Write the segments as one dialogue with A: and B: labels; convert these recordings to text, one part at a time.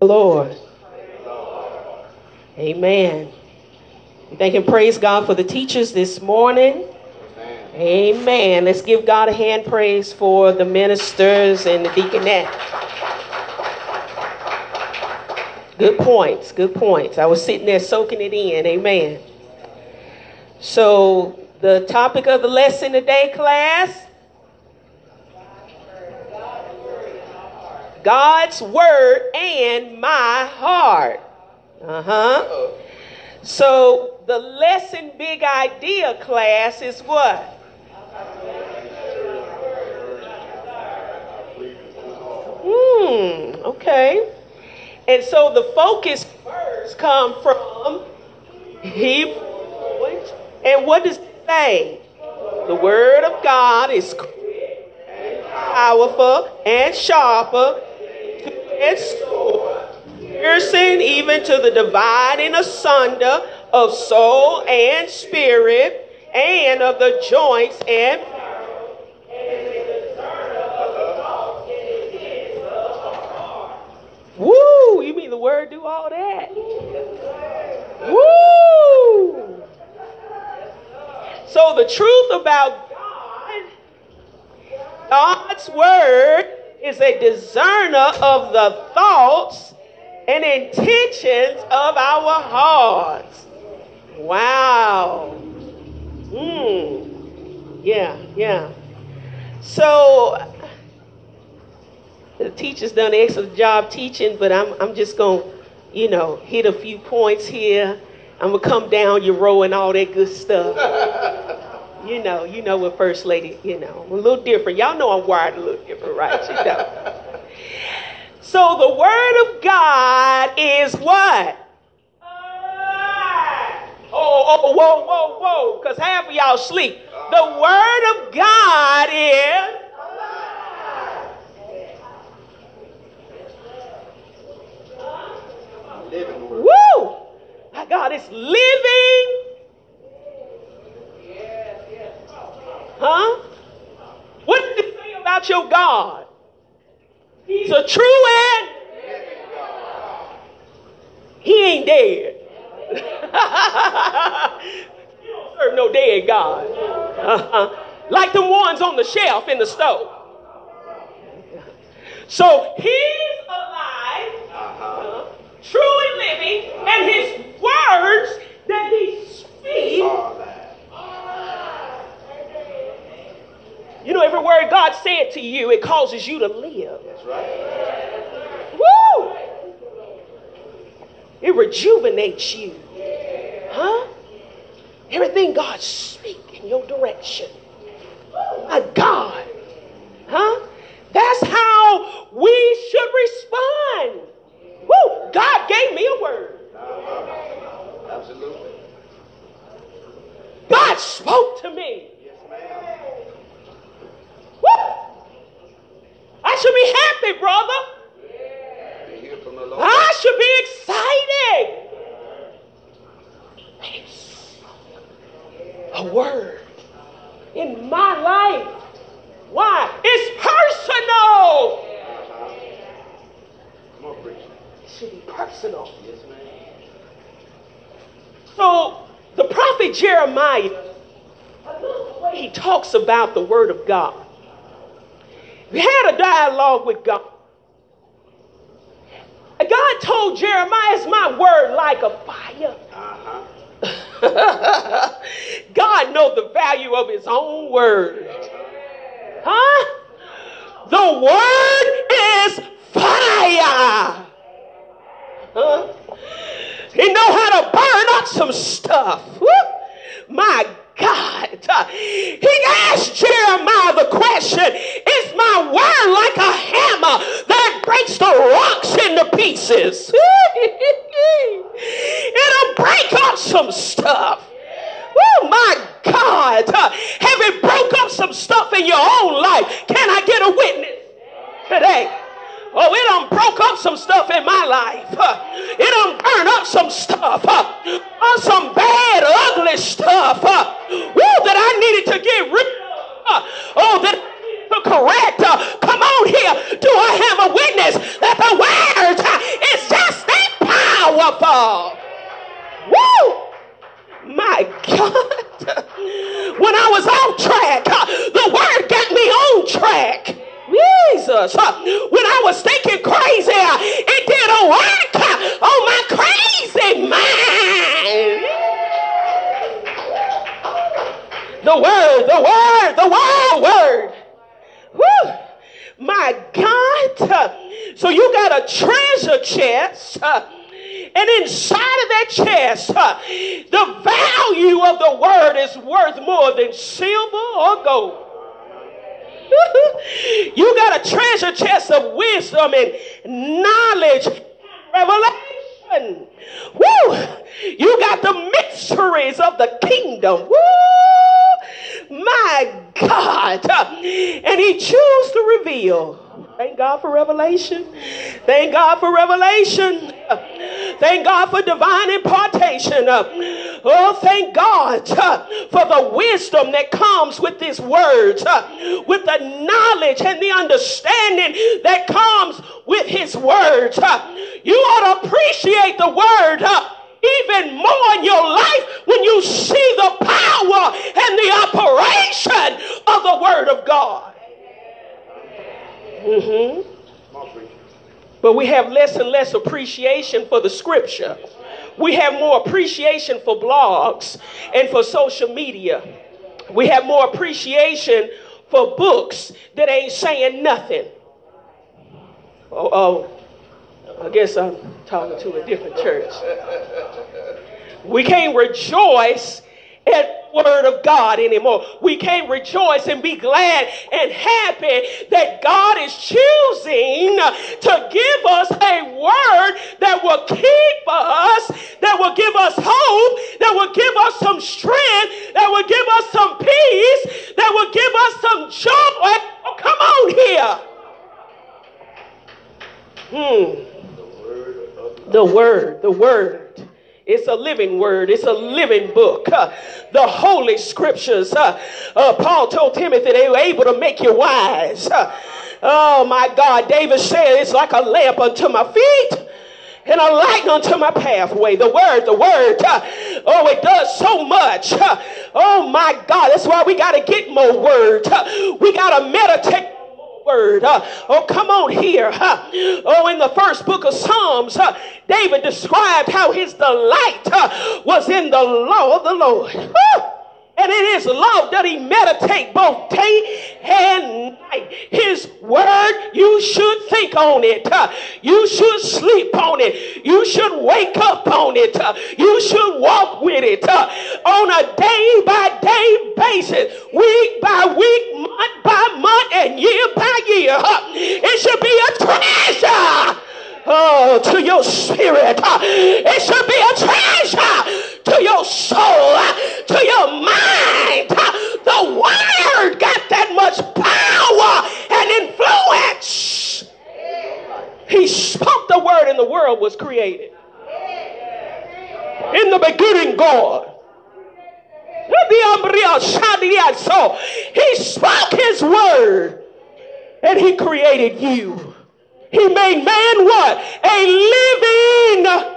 A: Lord. Amen. We thank and praise God for the teachers this morning. Amen. Let's give God a hand praise for the ministers and the deaconette. Good points. Good points. I was sitting there soaking it in. Amen. So, the topic of the lesson today, class God's word and my heart. Uh huh. So, the lesson big idea class is what? Hmm, okay. And so the focus words come from Hebrew. And what does it say? The word of God is powerful and sharper and piercing even to the dividing asunder of soul and spirit, and of the joints and Woo! You mean the word do all that? Woo! So the truth about God, God's word is a discerner of the thoughts and intentions of our hearts. Wow. Hmm. Yeah, yeah. So the teacher's done an excellent job teaching, but I'm, I'm just to, you know, hit a few points here. I'm to come down your row and all that good stuff. you know, you know what First Lady, you know, a little different. Y'all know I'm wired a little different, right? You know. so the Word of God is what? Oh, oh, oh, whoa, whoa, whoa, because half of y'all sleep. The Word of God is Woo! My God, it's living. Huh? What did it say about your God? He's a true and he ain't dead. you don't serve no dead God. Uh-huh. Like the ones on the shelf in the stove. So he's alive. Uh-huh true and living, and his words that he speaks. You know, every word God said to you, it causes you to live. That's right. Woo! It rejuvenates you. Huh? Everything God speak in your direction. My God. Huh? That's how we should respond. Woo! God gave me a word. Absolutely. God spoke to me. Yes, ma'am. Woo! I happy, brother. I should be excited. A word in my life. Why? It's personal. Preacher should be personal. So the prophet Jeremiah, he talks about the word of God. He had a dialogue with God. God told Jeremiah, "Is my word like a fire?" Uh-huh. God knows the value of His own word. Huh? The word is fire. Huh? He know how to burn up some stuff. Woo! My God. He asked Jeremiah the question Is my word like a hammer that breaks the rocks into pieces? It'll break up some stuff. Oh my God. Have it broke up some stuff in your own life? Can I get a witness? Oh, it done broke up some stuff in my life. It done burned up some stuff. On uh, some bad, ugly stuff. Woo, that I needed to get rid of. Oh, that to correct. Come on here. Do I have a witness that the word is just that powerful? Woo! My God. When I was off track, the word got me on track thinking crazy, it didn't work on my crazy mind. The word, the word, the word, word. Woo. My God. So you got a treasure chest. And inside of that chest, the value of the word is worth more than silver or gold. you got a treasure chest of wisdom and knowledge, revelation. Woo! You got the mysteries of the kingdom. Woo! My God. And he chose to reveal. Thank God for revelation. Thank God for revelation. Thank God for divine impartation. Oh, thank God uh, for the wisdom that comes with these words, uh, with the knowledge and the understanding that comes with his words. Uh, you ought to appreciate the word even more in your life when you see the power and the operation of the word of God. Mm-hmm. But we have less and less appreciation for the scripture. We have more appreciation for blogs and for social media. We have more appreciation for books that ain't saying nothing. Oh, oh, I guess I'm talking to a different church. We can't rejoice at word of God anymore. We can't rejoice and be glad and happy that God is choosing to give us a word that will keep us, that will give us hope, that will give us some strength, that will give us some peace, that will give us some joy. Oh, come on here. Hmm. The word, the word. It's a living word. It's a living book. Uh, the Holy Scriptures. Uh, uh, Paul told Timothy they were able to make you wise. Oh my God. David said it's like a lamp unto my feet and a light unto my pathway. The word, the word. Oh, it does so much. Oh my God. That's why we got to get more word. we got to meditate word. Oh, come on here. Oh, in the first book of Psalms, David described how his delight was in the law of the Lord. And in his law does he meditate both day and night. His word, you should think on it. You should sleep on it. You should wake up on it. You should walk with it on a day by day basis, week by week, month by month, and year by year. It should be a treasure oh, to your spirit. It should be a treasure to your soul, uh, to your mind. Uh, the word got that much power and influence. He spoke the word and the world was created. In the beginning, God. He spoke his word and he created you. He made man what? A living.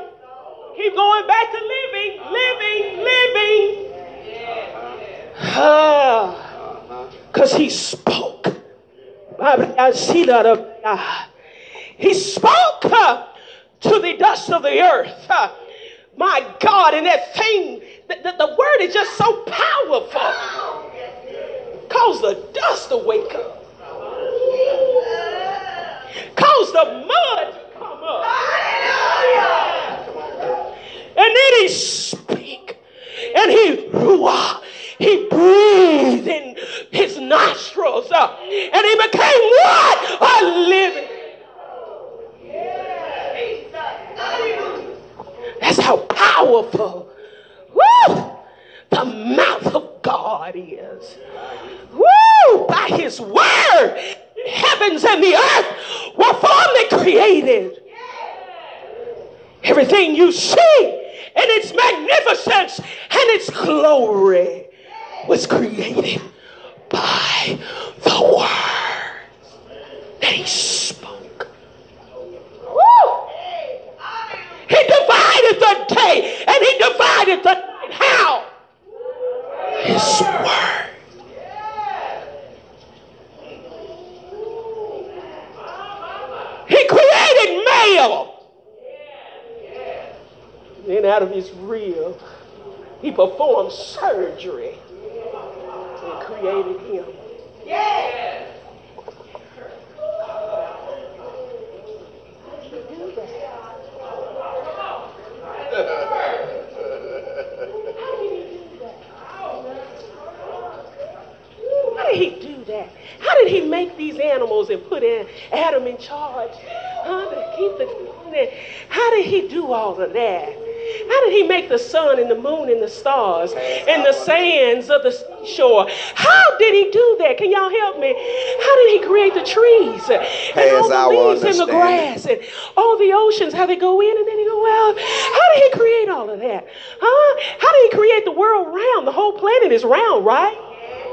A: Keep going back to living, living, living. Because he spoke. He spoke uh, to the dust of the earth. Uh, my God, and that thing, the, the, the word is just so powerful. Cause the dust to wake up cause the mud to come up. And then he speak and he ruah, he breathed in his nostrils uh, and he became what? A living. That's how powerful woo, the mouth of God is. Woo, by his word heavens and the earth were formerly created. Everything you see in its magnificence and its glory was created by the word that he spoke. Woo! He divided the day and he divided the night. How? His word. rib. Then out of his rib, he performed surgery and created him. Yeah. How did he do that? How did he do that how did he make these animals and put in Adam in charge? Huh? To keep the how did he do all of that? How did he make the sun and the moon and the stars and the sands of the shore? How did he do that? Can y'all help me? How did he create the trees and all the leaves and the grass and all the oceans? How they go in and then they go out? How did he create all of that? Huh? How did he create the world round? The whole planet is round, right?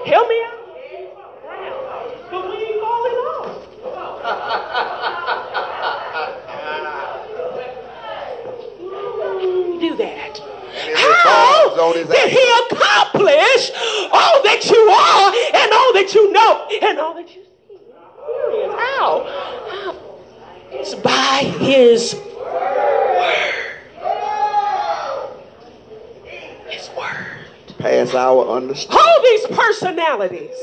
A: Help me out. But we ain't falling off. do that? How did he accomplish all that you are and all that you know and all that you see? How? How? It's by his word. His word.
B: Pass our understanding.
A: All these personalities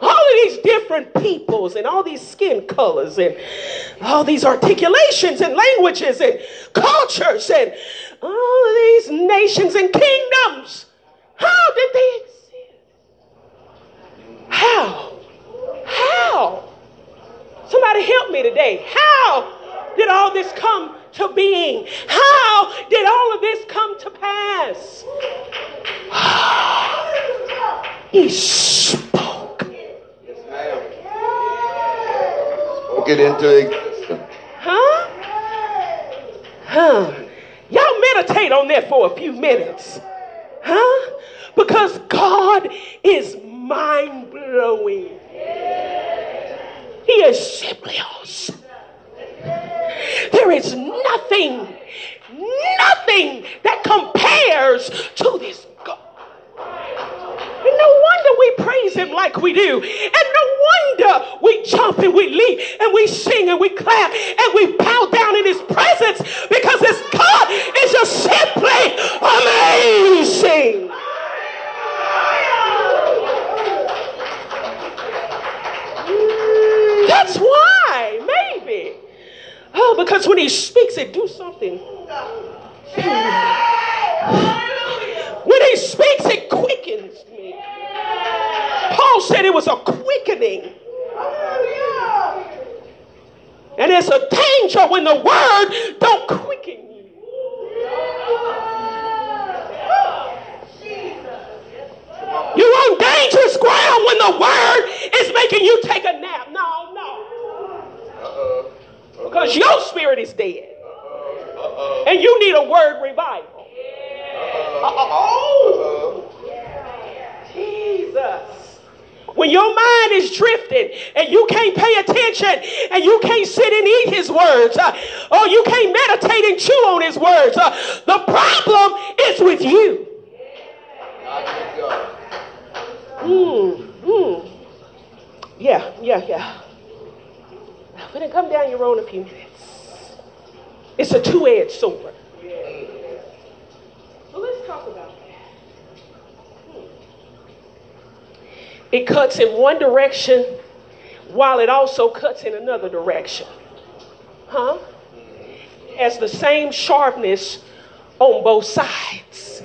A: all of these different peoples and all these skin colors and all these articulations and languages and cultures and all of these nations and kingdoms. How did they exist? How? How? Somebody help me today. How did all this come to being? How did all of this come to pass? he spoke. Yes, ma'am.
B: Spoke into existence.
A: Huh? Huh? Y'all meditate on that for a few minutes. Huh? Because God is mind blowing. He is awesome. There is nothing, nothing that compares to this God. And no wonder we praise him like we do. And no wonder we jump and we leap and we sing and we clap and we bow down in his presence because his God is just simply amazing. That's why, maybe. Oh, because when he speaks, it do something. When he speaks, it quickens me. Paul said it was a quickening. And it's a danger when the word don't quicken you. You're on dangerous ground when the word is making you take a nap. No, no. Because your spirit is dead. And you need a word revival. Oh, Jesus. When your mind is drifting and you can't pay attention and you can't sit and eat his words uh, or you can't meditate and chew on his words, uh, the problem is with you. Mm, mm. Yeah, yeah, yeah. When it come down your own a few minutes. It's a two-edged sword. So let's talk about that. Hmm. It cuts in one direction while it also cuts in another direction. Huh? Has the same sharpness on both sides.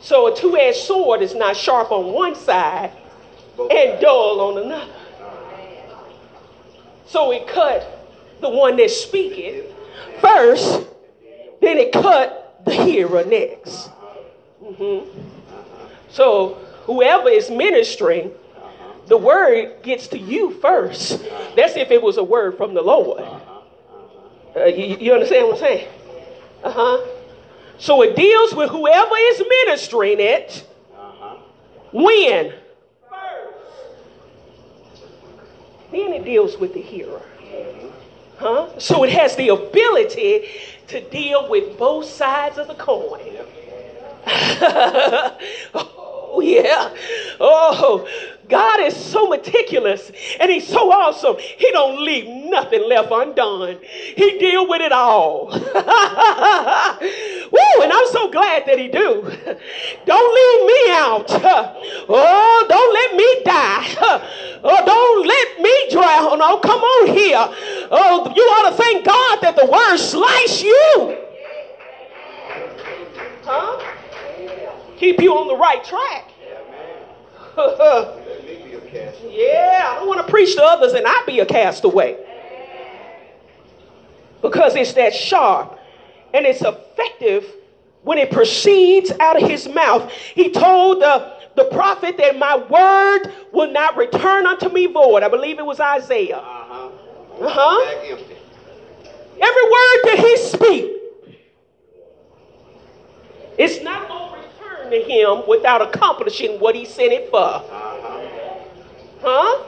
A: So a two edged sword is not sharp on one side and dull on another. So it cut the one that's speaking first, then it cut the hearer next. Mm-hmm. So whoever is ministering, the word gets to you first. That's if it was a word from the Lord. Uh, you, you, understand what I'm saying? Uh huh. So it deals with whoever is ministering it. When? Then it deals with the hearer. Huh? So it has the ability to deal with both sides of the coin. oh, yeah. Oh, God is so meticulous and he's so awesome. He don't leave nothing left undone. He deal with it all. Woo, and I'm so glad that he do. Don't leave me out. Oh, don't let me die. Oh, don't let me drown. Oh, come on here. Oh, you ought to thank God that the word slice you. Huh? Keep you on the right track. yeah, I don't want to preach to others and I be a castaway. Because it's that sharp and it's effective when it proceeds out of his mouth. He told the, the prophet that my word will not return unto me void. I believe it was Isaiah. Uh huh. Every word that he speaks, it's not going to him without accomplishing what he sent it for. Huh?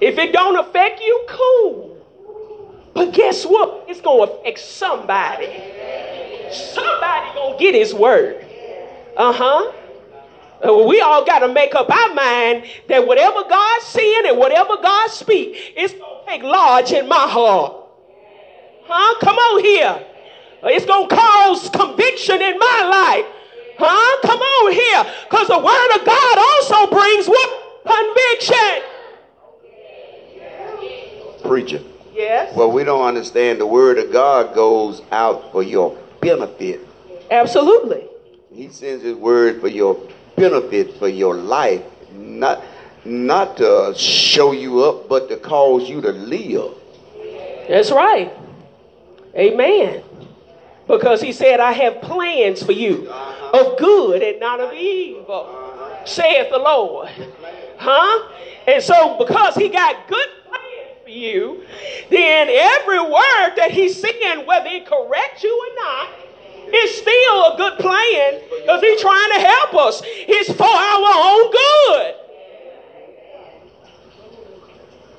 A: If it don't affect you, cool. But guess what? It's going to affect somebody. Somebody going to get his word. Uh-huh. Uh, we all got to make up our mind that whatever God's saying and whatever God speak, it's going to take large in my heart. Huh? Come on here. It's going to cause conviction in my life. Huh? Come on here. Because the word of God also brings what? Conviction.
B: Preacher.
A: Yes.
B: Well, we don't understand the word of God goes out for your benefit.
A: Absolutely.
B: He sends his word for your benefit, for your life, not not to show you up, but to cause you to live.
A: That's right. Amen. Because he said, I have plans for you uh-huh. of good and not of evil, uh-huh. saith the Lord. Huh? And so, because he got good plans for you, then every word that he's saying, whether it corrects you or not, is still a good plan because he's trying to help us. It's for our own good.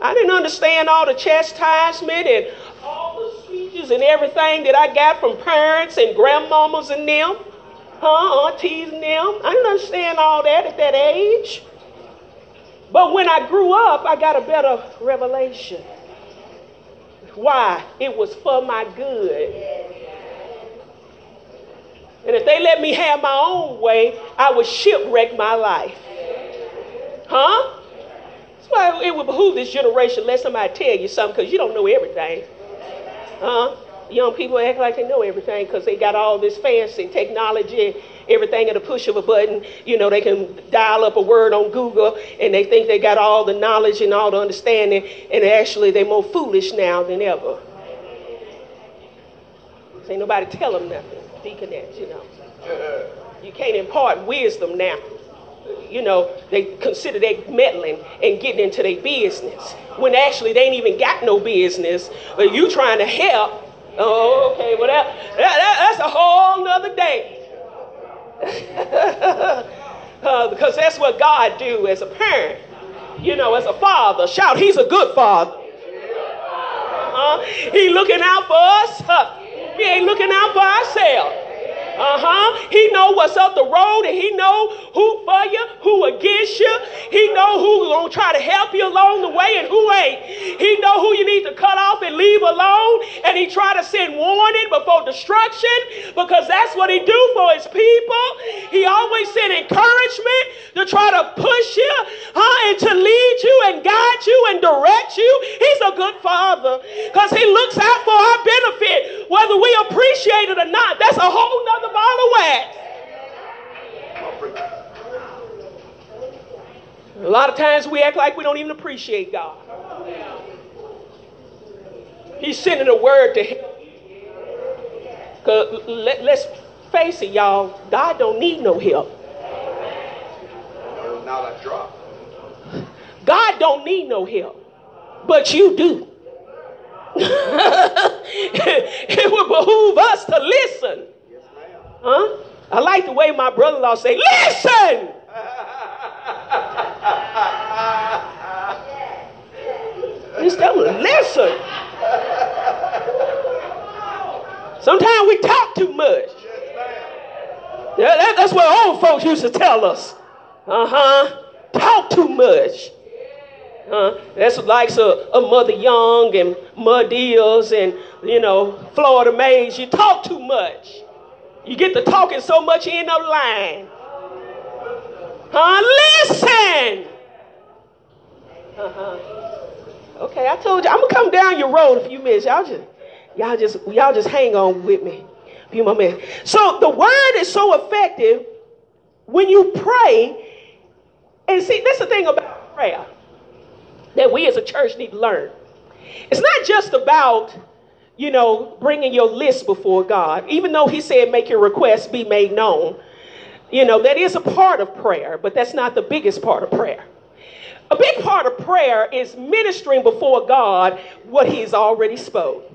A: I didn't understand all the chastisement and all the speeches and everything that I got from parents and grandmamas and them, huh, aunties and them. I didn't understand all that at that age. But when I grew up, I got a better revelation. Why? It was for my good. And if they let me have my own way, I would shipwreck my life. Huh? That's why it would behoove this generation let somebody tell you something because you don't know everything. Huh? Young people act like they know everything because they got all this fancy technology, everything at a push of a button. You know, they can dial up a word on Google and they think they got all the knowledge and all the understanding, and actually they're more foolish now than ever. Ain't nobody tell them nothing, deaconess, you know. You can't impart wisdom now. You know, they consider they meddling and getting into their business when actually they ain't even got no business. But you trying to help. Oh, okay, well that, that, that that's a whole nother day. uh, because that's what God do as a parent. You know, as a father. Shout, he's a good father. Uh, he looking out for us. Uh, we ain't looking out for ourselves. Uh-huh. He know what's up the road and he know who for you, who against you. He know who gonna try to help you along the way and who ain't. He know who you need to cut off and leave alone. And he try to send warning before destruction because that's what he do for his people. He always send encouragement to try to push you, huh, and to lead you and guide you and direct you. He's a good father because he looks out for our benefit, whether we appreciate it or not. That's a whole nother ball of wax. A lot of times we act like we don't even appreciate God. He's sending a word to him. Cause let, let's face it, y'all. God don't need no help.
B: Not a drop.
A: God don't need no help, but you do. it would behoove us to listen. Huh? I like the way my brother-in-law say, listen! Just tell listen. Sometimes we talk too much. Yeah, that, that's what old folks used to tell us. Uh huh. Talk too much. Uh, that's like a, a Mother Young and Mudills and, you know, Florida Mays. You talk too much. You get to talking so much you end up lying. Huh? Listen. Uh-huh. Okay, I told you I'm gonna come down your road a few minutes. Y'all just, y'all just, y'all just hang on with me. A few more minutes. So the word is so effective when you pray. And see, that's the thing about prayer that we as a church need to learn. It's not just about, you know, bringing your list before God, even though He said, make your requests be made known. You know, that is a part of prayer, but that's not the biggest part of prayer. A big part of prayer is ministering before God what He's already spoke.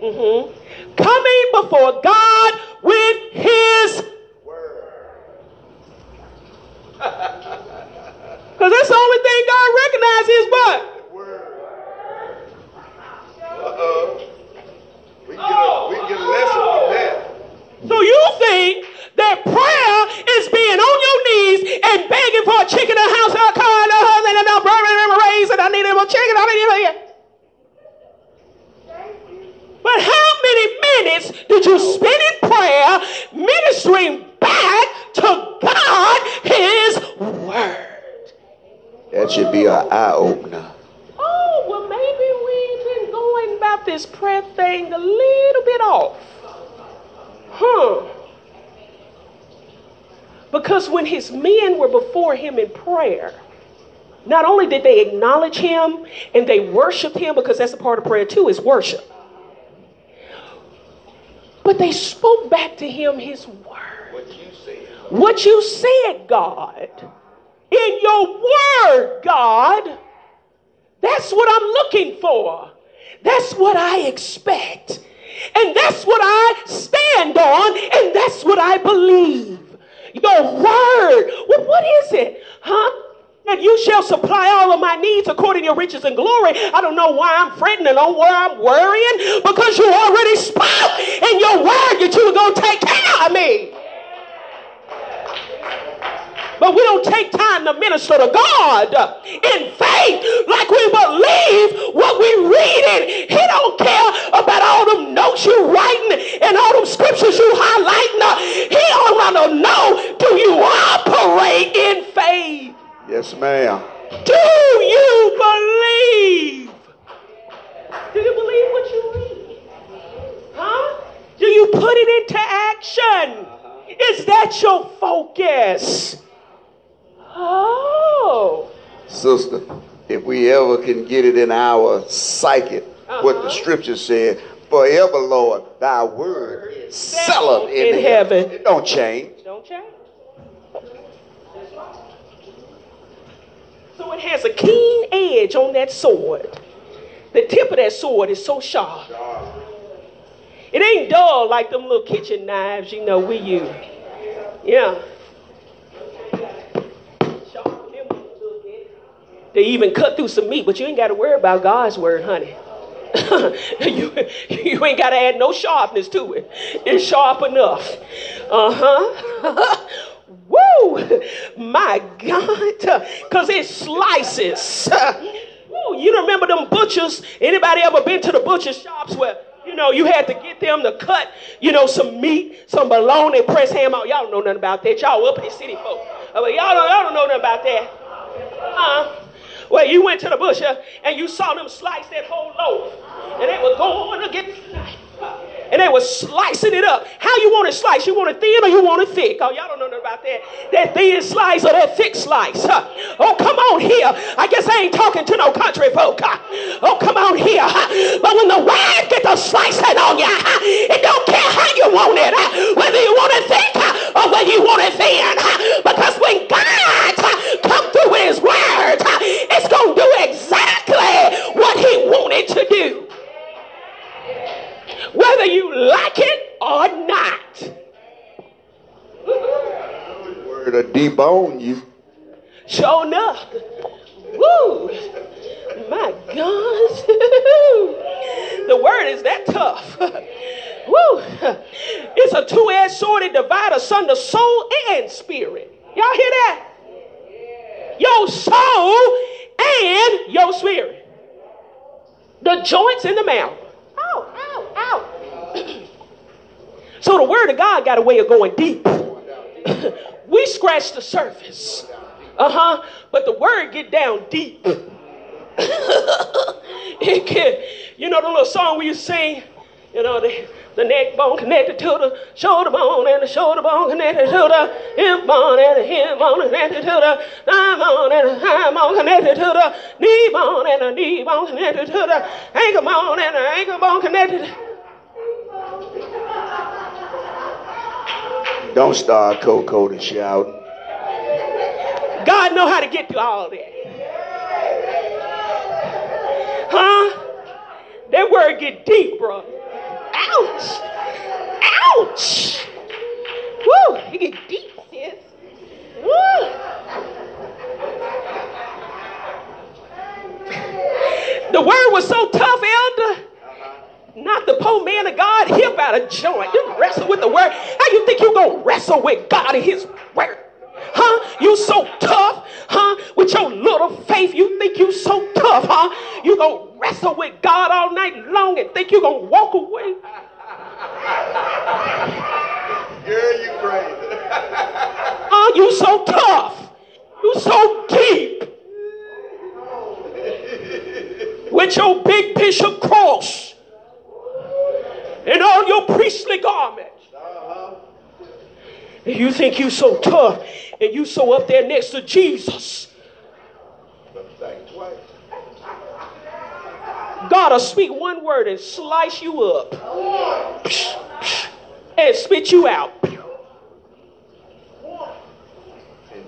A: Mm-hmm. Coming before God with His word. Because that's the only thing God recognizes what?
B: Uh-oh. We can, get a, we can get a lesson from that.
A: So you think that prayer is being on your knees and begging for a chicken, a house, a car, and a husband, and a burger, and a raise, and I need a chicken, I need a But how many minutes did you spend in prayer ministering back to God His Word?
B: That should be an eye opener.
A: Oh, well, maybe going about this prayer thing a little bit off. Huh. Because when his men were before him in prayer, not only did they acknowledge him and they worshiped him, because that's a part of prayer too, is worship. But they spoke back to him his word.
B: What you said.
A: What you said, God in your word, God. That's what I'm looking for. That's what I expect. And that's what I stand on, and that's what I believe. Your word. Well, what is it? Huh? And you shall supply all of my needs according to your riches and glory. I don't know why I'm fretting and on why I'm worrying because you already spoke in your word that you were going to take care of me. But we don't take time to minister to God in faith like we believe what we read. reading. He don't care about all them notes you writing and all them scriptures you highlighting. He don't want to know, do you operate in faith?
B: Yes, ma'am.
A: Do you believe? Do you believe what you read? Huh? Do you put it into action? Is that your focus? Oh.
B: Sister, if we ever can get it in our psyche, uh-huh. what the uh-huh. scripture said, forever, Lord, thy word settled in, in heaven. heaven. It don't change.
A: Don't change. So it has a keen edge on that sword. The tip of that sword is so sharp. It ain't dull like them little kitchen knives, you know, we use. Yeah. They even cut through some meat, but you ain't got to worry about God's word, honey. you, you ain't got to add no sharpness to it. It's sharp enough. Uh huh. Woo! My God. Because it slices. Woo! You don't remember them butchers? Anybody ever been to the butcher shops where you know, you had to get them to cut, you know, some meat, some bologna, press ham out. Y'all don't know nothing about that. Y'all up in the city folk. But y'all don't, y'all don't know nothing about that. Uh, well, you went to the bush and you saw them slice that whole loaf. And they were going to get and they were slicing it up. How you want it sliced? You want it thin or you want it thick? Oh, y'all don't know nothing about that. That thin slice or that thick slice. Huh? Oh, come on here. I guess I ain't talking to no country folk. Huh? Oh, come on here. Huh? But when the wife get to slicing on you, it don't care how you want it. Whether you want it thick or whether you want it thin. Because when God come through with his word, it's going to do exactly what he wanted to do whether you like it or not.
B: The word to debone you.
A: Sure enough. Woo! My God. the word is that tough. Woo! It's a two-edged sword. It divides asunder soul and spirit. Y'all hear that? Your soul, and your spirit. The joints in the mouth. Ow, ow, ow. so the word of God got a way of going deep. we scratch the surface. Uh-huh. But the word get down deep. it can, you know the little song we used to sing, you know, the, the neck bone connected to the shoulder bone, and the shoulder bone connected to the hip bone, and the hip bone connected to the thigh bone, and the thigh bone connected to the knee bone, and the knee bone connected to the ankle bone, and the ankle bone connected.
B: Don't start Coco to shout.
A: God know how to get through all that. Huh? That word get deep, bro. Ouch! Ouch! Woo! It get deep, sis. Woo! The word was so tough, elder. Not the poor man of God, hip out of joint. You wrestle with the word. How you think you gonna wrestle with God and his word? Huh? You so tough, huh? With your little faith, you think you so tough, huh? You gonna wrestle with God all night long and think you gonna walk away?
B: Girl, you crazy.
A: huh? You so tough. You so deep. With your big bishop cross and all your priestly garments. And you think you so tough and you so up there next to Jesus. God will speak one word and slice you up and spit you out.
B: And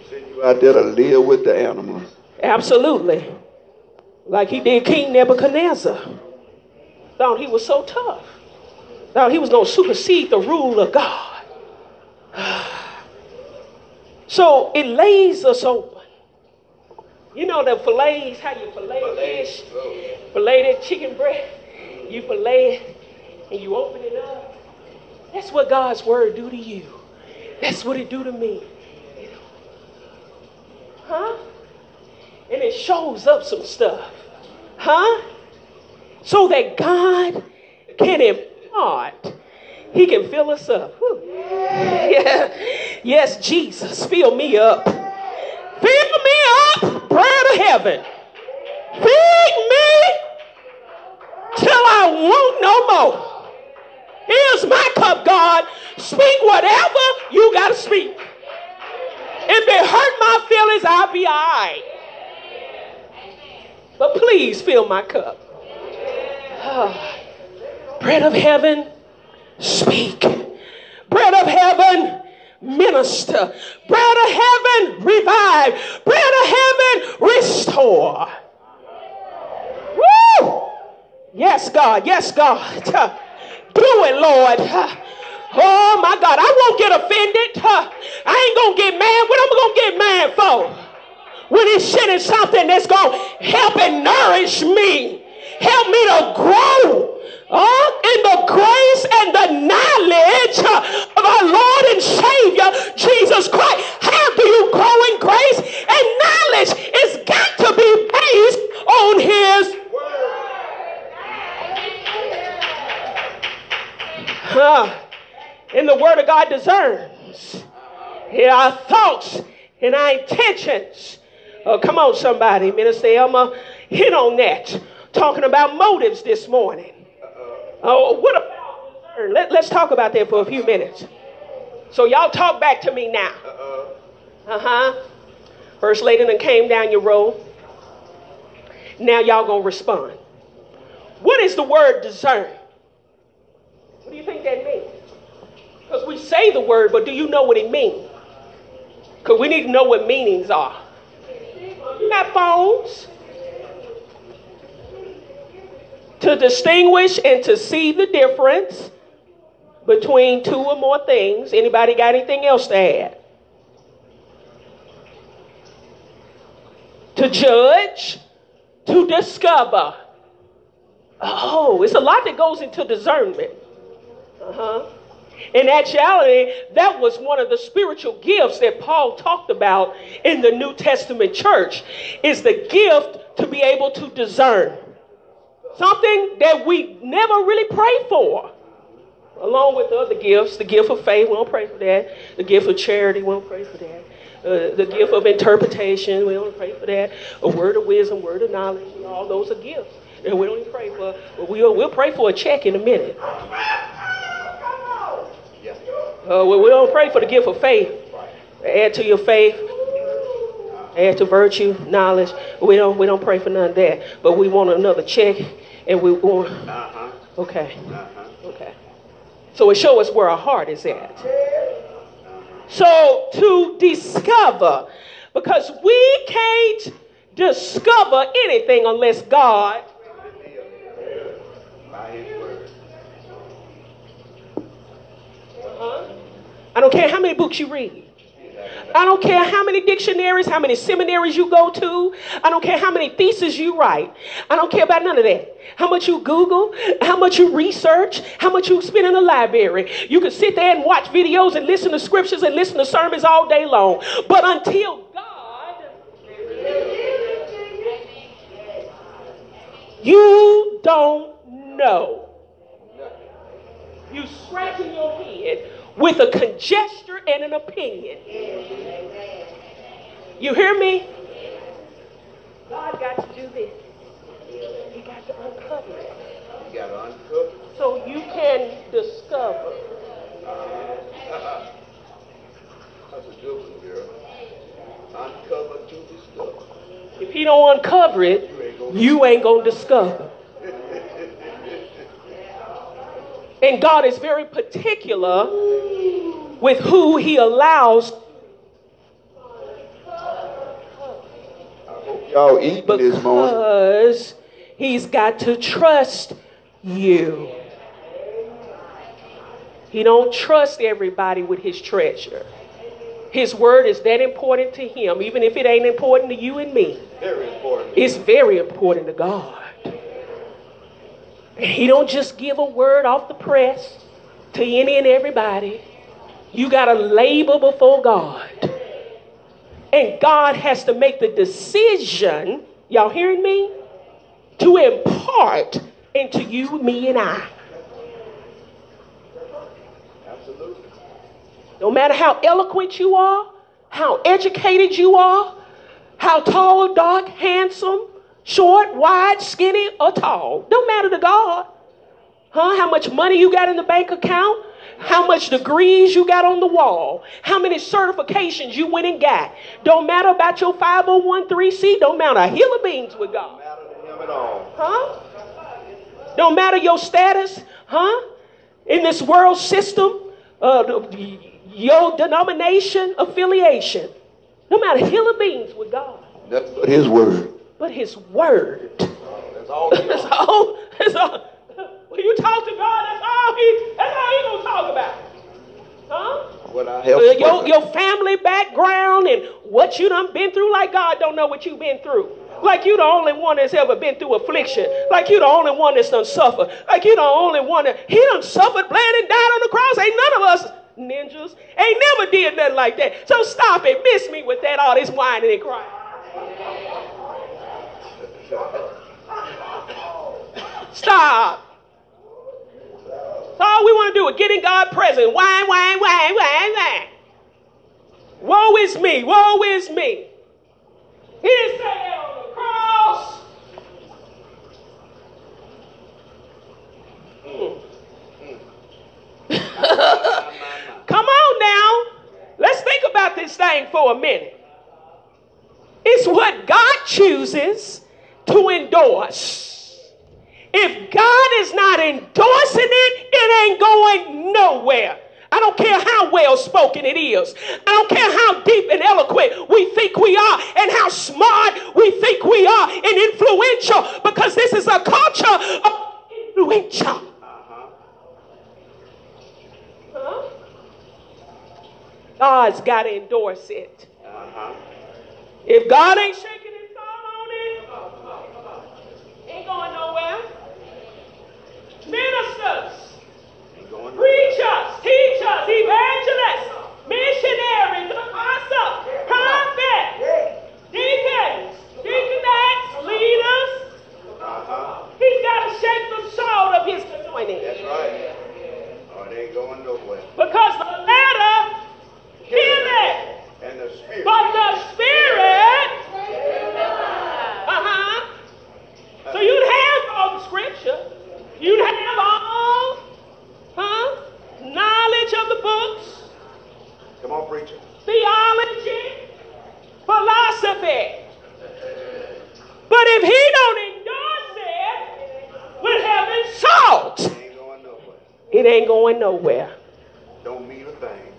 B: send you out there to live with the animals.
A: Absolutely. Like he did King Nebuchadnezzar. Thought he was so tough. Thought he was going to supersede the rule of God. So it lays us open. You know the fillets, how you fillet fish, oh. fillet that chicken breast, you fillet it and you open it up. That's what God's word do to you. That's what it do to me. Huh? And it shows up some stuff. Huh? So that God can impart he can fill us up. Yeah. Yes, Jesus, fill me up. Fill me up, bread of heaven. Feed me till I want no more. Here's my cup, God. Speak whatever you got to speak. If it hurt my feelings, I'll be all right. But please fill my cup. Oh, bread of heaven, speak. Bread of heaven, minister. Bread of heaven, revive. Bread of heaven, restore. Woo! Yes, God. Yes, God. Do it, Lord. Oh, my God. I won't get offended. I ain't going to get mad. What am I going to get mad for? When he's sending something that's going to help and nourish me. Help me to grow uh, in the grace and the knowledge of our Lord and Savior Jesus Christ. How do you grow in grace and knowledge? It's got to be based on His word. Uh, and the Word of God discerns yeah, our thoughts and our intentions. Oh, come on, somebody. Minister Elma hit on that. Talking about motives this morning. Oh, what about Let, let's talk about that for a few minutes. So y'all talk back to me now. Uh huh. First lady then came down your road. Now y'all gonna respond. What is the word discern? What do you think that means? Because we say the word, but do you know what it means? Because we need to know what meanings are. Not phones. To distinguish and to see the difference between two or more things. Anybody got anything else to add? To judge, to discover. Oh, it's a lot that goes into discernment. Uh huh. In actuality, that was one of the spiritual gifts that Paul talked about in the New Testament church is the gift to be able to discern. Something that we never really pray for. Along with the other gifts, the gift of faith, we don't pray for that. The gift of charity, we don't pray for that. Uh, the gift of interpretation, we don't pray for that. A word of wisdom, word of knowledge, all those are gifts. And we don't even pray for, but we'll, we'll pray for a check in a minute. Uh, we don't pray for the gift of faith. Add to your faith, add to virtue, knowledge. We don't we don't pray for none of that. But we want another check, and we want. Uh-huh. Okay. Uh-huh. Okay. So it shows us where our heart is at. So to discover, because we can't discover anything unless God I don't care how many books you read. I don't care how many dictionaries, how many seminaries you go to. I don't care how many theses you write. I don't care about none of that. How much you Google, how much you research, how much you spend in the library. You can sit there and watch videos and listen to scriptures and listen to sermons all day long. But until God, you don't know. You scratching your head with a conjecture and an opinion. You hear me? God got to do this. He got to uncover it.
B: You got to uncover
A: So you can discover.
B: That's a good one, girl. Uncover to discover.
A: If he don't uncover it, you ain't going to discover. And God is very particular with who He allows.
B: Y'all eating this morning.
A: Because He's got to trust you. He don't trust everybody with His treasure. His word is that important to Him, even if it ain't important to you and me.
B: Very important.
A: It's very important to God. He don't just give a word off the press to any and everybody. You got to labor before God. And God has to make the decision, y'all hearing me? To impart into you, me, and I.
B: Absolutely.
A: No matter how eloquent you are, how educated you are, how tall, dark, handsome, Short, wide, skinny, or tall. Don't matter to God. Huh? How much money you got in the bank account? How much degrees you got on the wall? How many certifications you went and got? Don't matter about your 501c. Don't matter a hill of beans with God.
B: Don't matter to him at all.
A: Huh? Don't matter your status, huh? In this world system, uh, your denomination affiliation. No matter hill of beans with God.
B: That's His word
A: but his word.
B: That's all.
A: that's all. That's all. When you talk to God, that's all he. That's all he gonna talk about. Huh?
B: What I help
A: uh, your, your family background and what you done been through, like God don't know what you been through. Like you the only one that's ever been through affliction. Like you the only one that's done suffer. Like you the only one that he done suffered, bled, and died on the cross. Ain't none of us ninjas. Ain't never did nothing like that. So stop it. Miss me with that all this whining and crying. Stop. All we want to do is get in God present. Whine, whine, whine, whine, whine. Woe is me. Woe is me. He didn't say that on the cross. Hmm. Come on now. Let's think about this thing for a minute. It's what God chooses to endorse. If God is not endorsing it, it ain't going nowhere. I don't care how well spoken it is. I don't care how deep and eloquent we think we are and how smart we think we are and influential because this is a culture of influential. Huh? God's got to endorse it. Uh-huh. If God ain't shaking ministers,
B: preachers,
A: teachers, evangelists, missionaries, apostles, prophets, deacons, deaconettes, leaders. He's got to shake the salt of his anointing. That's right. Or they going nowhere. Because the letter
B: killeth. And the spirit.
A: But the spirit. Uh huh.
B: So you
A: have all the scripture. You'd have all, huh? Knowledge of the books.
B: Come on, preacher.
A: Theology, philosophy. But if he don't endorse it with heaven's salt, it ain't going nowhere. It ain't going nowhere.
B: Don't mean a thing.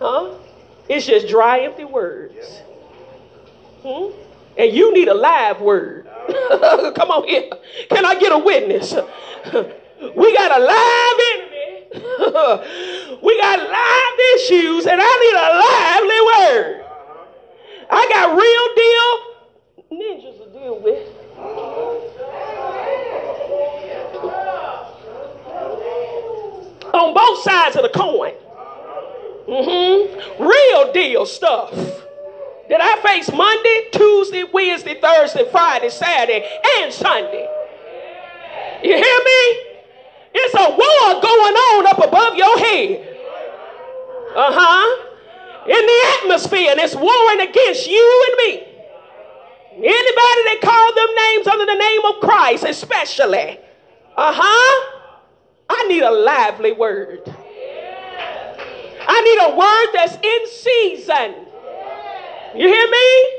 A: Huh? It's just dry, empty words. Yeah. Hmm? And you need a live word. Come on here. Can I get a witness? we got a live enemy. we got live issues, and I need a lively word. I got real deal ninjas to deal with. On both sides of the coin. Mm-hmm. Real deal stuff that I face Monday, Tuesday, Wednesday, Thursday, Friday, Saturday, and Sunday. You hear me? It's a war going on up above your head. Uh huh. In the atmosphere, and it's warring against you and me. Anybody that call them names under the name of Christ, especially. Uh huh. I need a lively word. I need a word that's in season. You hear me?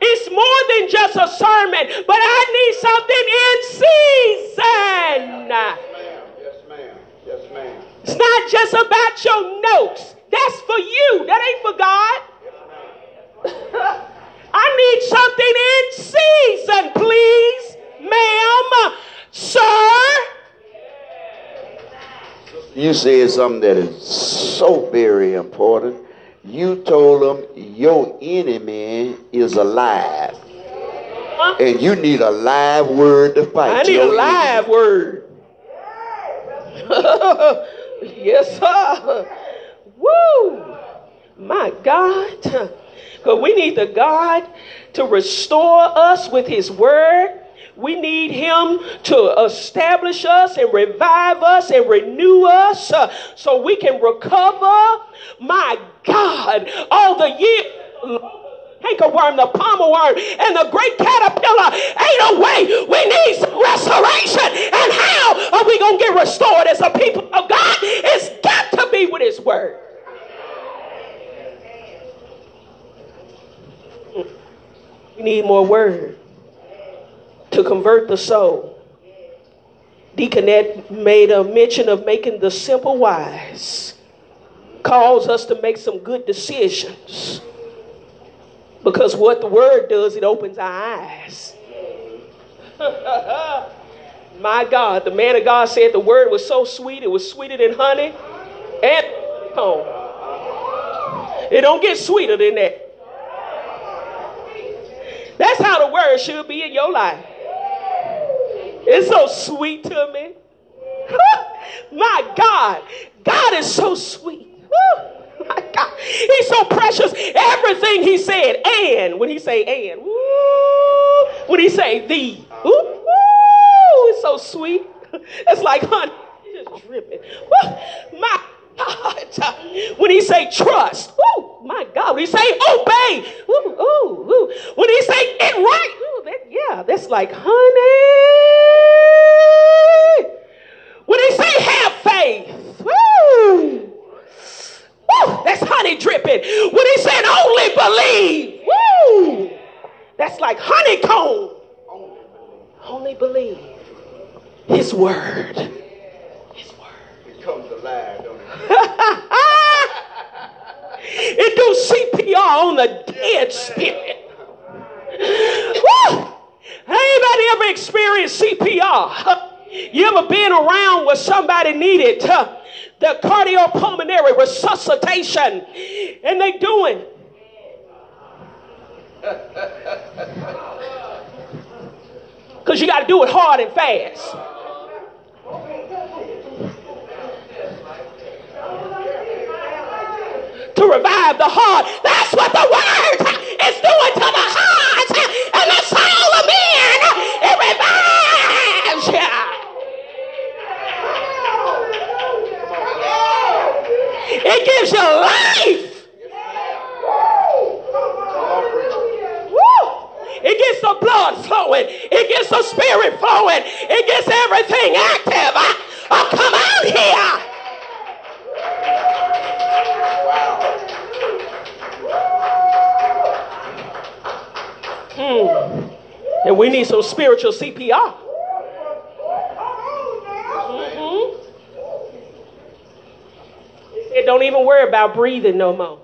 A: It's more than just a sermon, but I need something in season.
B: Yes, ma'am. Yes, ma'am.
A: It's not just about your notes. That's for you. That ain't for God. I need something in season, please, ma'am, sir.
B: You said something that is so very important. You told them your enemy is alive. And you need a live word to fight.
A: I need a live enemy. word. yes, sir. Woo! My God. Because we need the God to restore us with His word. We need Him to establish us and revive us and renew us uh, so we can recover, my God, all the years worm, the palmer worm, and the great caterpillar. Ain't a way. We need some restoration. And how are we going to get restored as a people of God? It's got to be with His word. We need more word to convert the soul. Deaconette made a mention of making the simple wise, calls us to make some good decisions. Because what the word does, it opens our eyes. My God, the man of God said the word was so sweet, it was sweeter than honey and comb. It don't get sweeter than that. That's how the word should be in your life. It's so sweet to me. My God, God is so sweet. My God, He's so precious. Everything He said, and when He say and, when He say the, it's so sweet. It's like honey, just dripping. My God, when He say trust, my God, when He say obey, when He say it right, yeah, that's like honey. When He say have faith, woo. Woo, that's honey dripping. When he said only believe, woo, that's like honeycomb. Only believe his word. His word.
B: It comes alive, don't it?
A: it do CPR on the dead spirit. Woo! Anybody ever experienced CPR? You ever been around where somebody needed uh, the cardiopulmonary resuscitation. And they doing. Because you got to do it hard and fast. To revive the heart. That's what the word is doing to the heart and the soul of men. It revives you. It gives you life. It gets the blood flowing. It gets the spirit flowing. It gets everything active. I, I come We need some spiritual CPR. Mm-hmm. It don't even worry about breathing no more.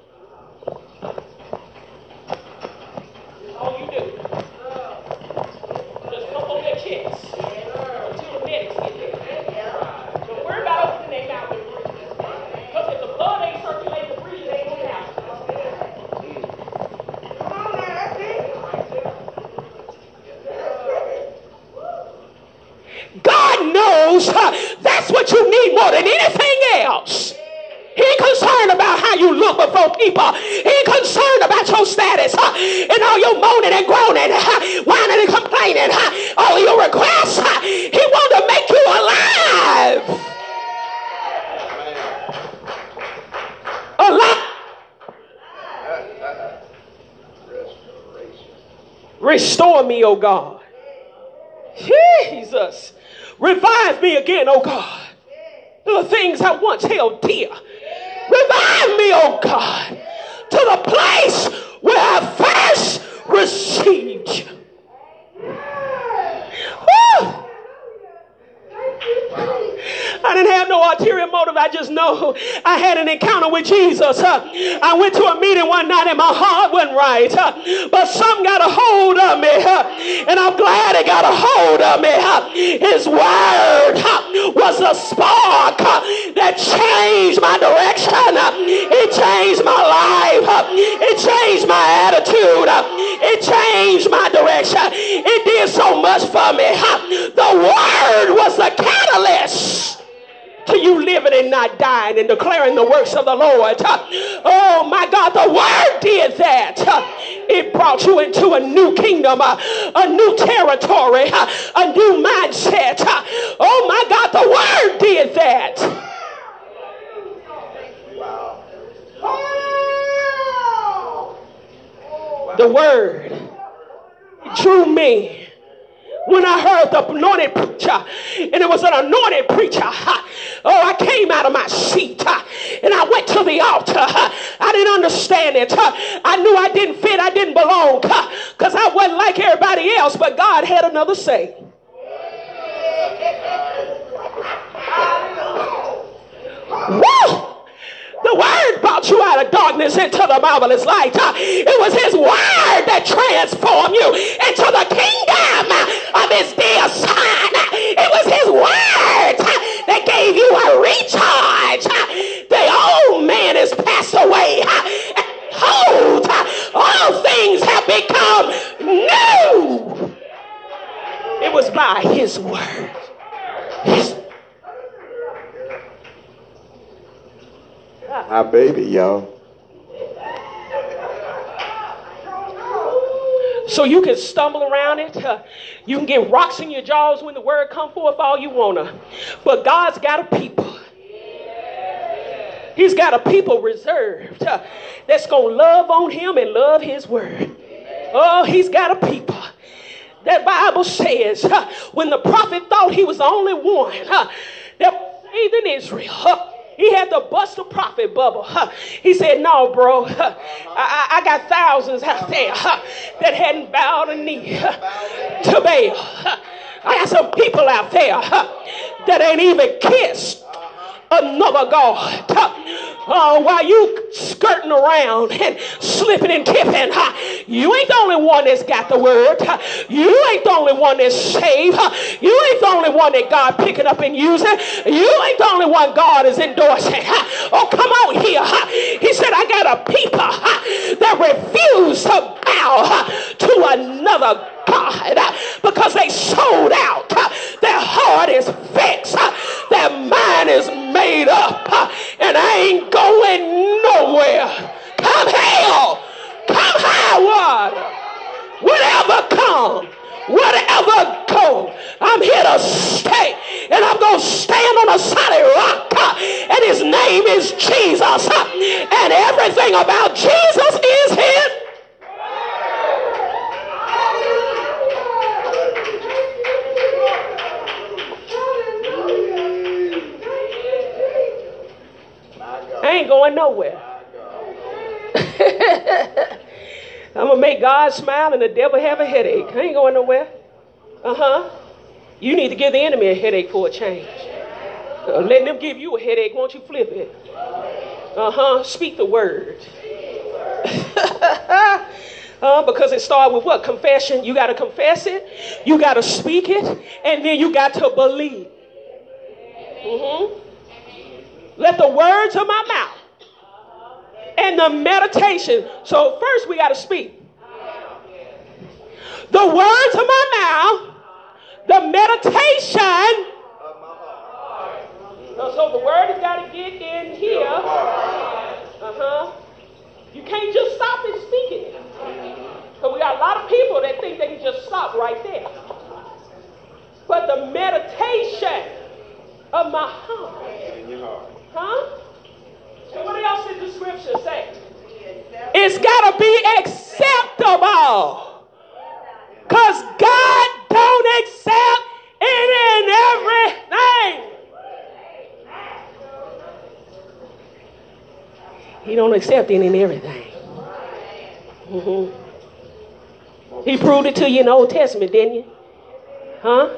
A: Restore me, O God. Jesus. Revive me again, oh God. The things I once held dear. Revive me, oh God, to the place where I first received you. Woo! I didn't have no ulterior motive. I just know I had an encounter with Jesus. I went to a meeting one night and my heart wasn't right. But something got a hold of me. And I'm glad it got a hold of me. His word was a spark that changed my direction. It changed my life. It changed my attitude. It changed my direction. It did so much for me. The word was the catalyst to you living and not dying and declaring the works of the Lord. Oh my God, the word did that. It brought you into a new kingdom, a new territory, a new mindset. Oh my God, the word did that. The word drew me when I heard the anointed preacher, and it was an anointed preacher. Oh, I came out of my seat and I went to the altar. I didn't understand it. I knew I didn't fit, I didn't belong because I wasn't like everybody else, but God had another say. Woo! The word brought you out of darkness into the marvelous light. Uh, it was his word that transformed you into the kingdom uh, of his dear son. Uh, it was his word that gave you a recharge. The old man is passed away. Hold, all things have become new. It was by his word. His
B: Baby, y'all.
A: So you can stumble around it. Uh, you can get rocks in your jaws when the word come forth all you wanna. But God's got a people. He's got a people reserved uh, that's gonna love on him and love his word. Oh, he's got a people. That Bible says when the prophet thought he was the only one uh, that saved in Israel. He had to bust a prophet bubble. Huh. He said, No, bro, huh. I, I, got thousands out there huh, that hadn't bowed a knee to Baal. I got some people out there that ain't even kissed another God. Uh, while you skirting around and slipping and tipping, uh, you ain't the only one that's got the word. Uh, you ain't the only one that's saved. Uh, you ain't the only one that God picking up and using. You ain't the only one God is endorsing. Oh, come on here. He said, I got a people that refuse to bow to another God because they sold out. Their heart is fixed. Their mind is made up. And I ain't going nowhere. Come hell. Come high water. Whatever come. Whatever go, I'm here to stay. And I'm going to stand on a solid rock. And his name is Jesus. And everything about Jesus is his. I ain't going nowhere. I'm gonna make God smile and the devil have a headache. I ain't going nowhere. Uh huh. You need to give the enemy a headache for a change. Uh, letting them give you a headache, won't you flip it? Uh huh. Speak the word. Uh, because it started with what? Confession. You got to confess it, you got to speak it, and then you got to believe. Mm-hmm. Let the words of my mouth and the meditation. So, first we got to speak. The words of my mouth, the meditation. So, the word has got to get in here. Uh huh. You can't just stop and speak it. Because we got a lot of people that think they can just stop right there. But the meditation of my heart. Huh? So what else did the scripture say? It's got to be acceptable. Because God don't accept any and everything. He don't accept any and everything. Mm-hmm. He proved it to you in the Old Testament, didn't you? Huh?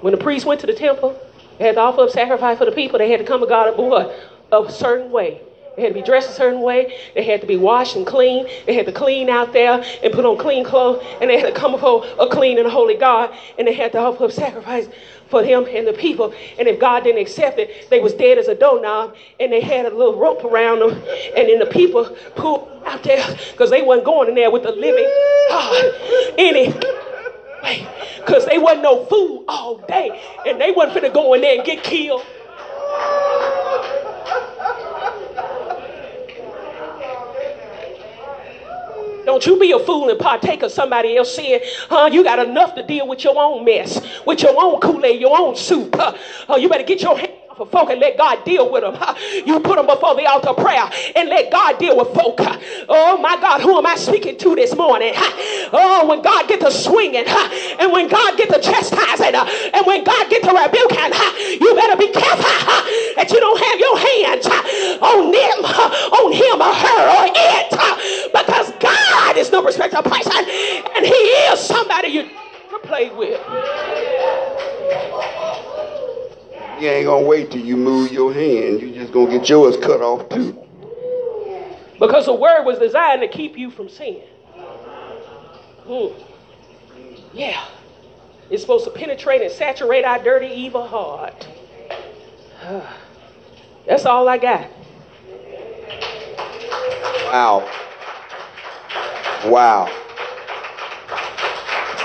A: When the priest went to the temple, they had to offer up sacrifice for the people. They had to come to God a certain way. They had to be dressed a certain way. They had to be washed and clean. They had to clean out there and put on clean clothes. And they had to come before a clean and holy God. And they had to offer up sacrifice for him and the people. And if God didn't accept it, they was dead as a doorknob. And they had a little rope around them. And then the people pulled out there because they wasn't going in there with the living God any because they wasn't no food all day and they wasn't finna go in there and get killed. Don't you be a fool and partake of somebody else's sin. Huh? You got enough to deal with your own mess, with your own Kool-Aid, your own soup. Huh? Oh, you better get your hand for folk and let God deal with them. You put them before the altar of prayer and let God deal with folk. Oh my God, who am I speaking to this morning? Oh, when God get to swinging and when God get to chastising and when God get to rebuking, you better be careful that you don't have your hands on them, on him or her or it because God is no respecter of person and he is somebody you can play with.
B: You ain't gonna wait till you move your hand. You just gonna get yours cut off too.
A: Because the word was designed to keep you from sin. Hmm. Yeah. It's supposed to penetrate and saturate our dirty, evil heart. That's all I got.
B: Wow. Wow.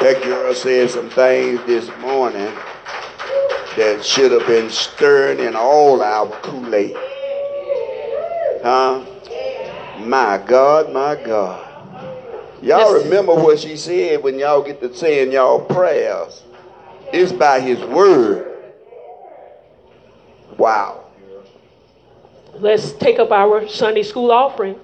B: That girl said some things this morning that should have been stirring in all our Kool-Aid. Huh? My God, my God. Y'all remember what she said when y'all get to saying y'all prayers. It's by his word. Wow.
A: Let's take up our Sunday school offering.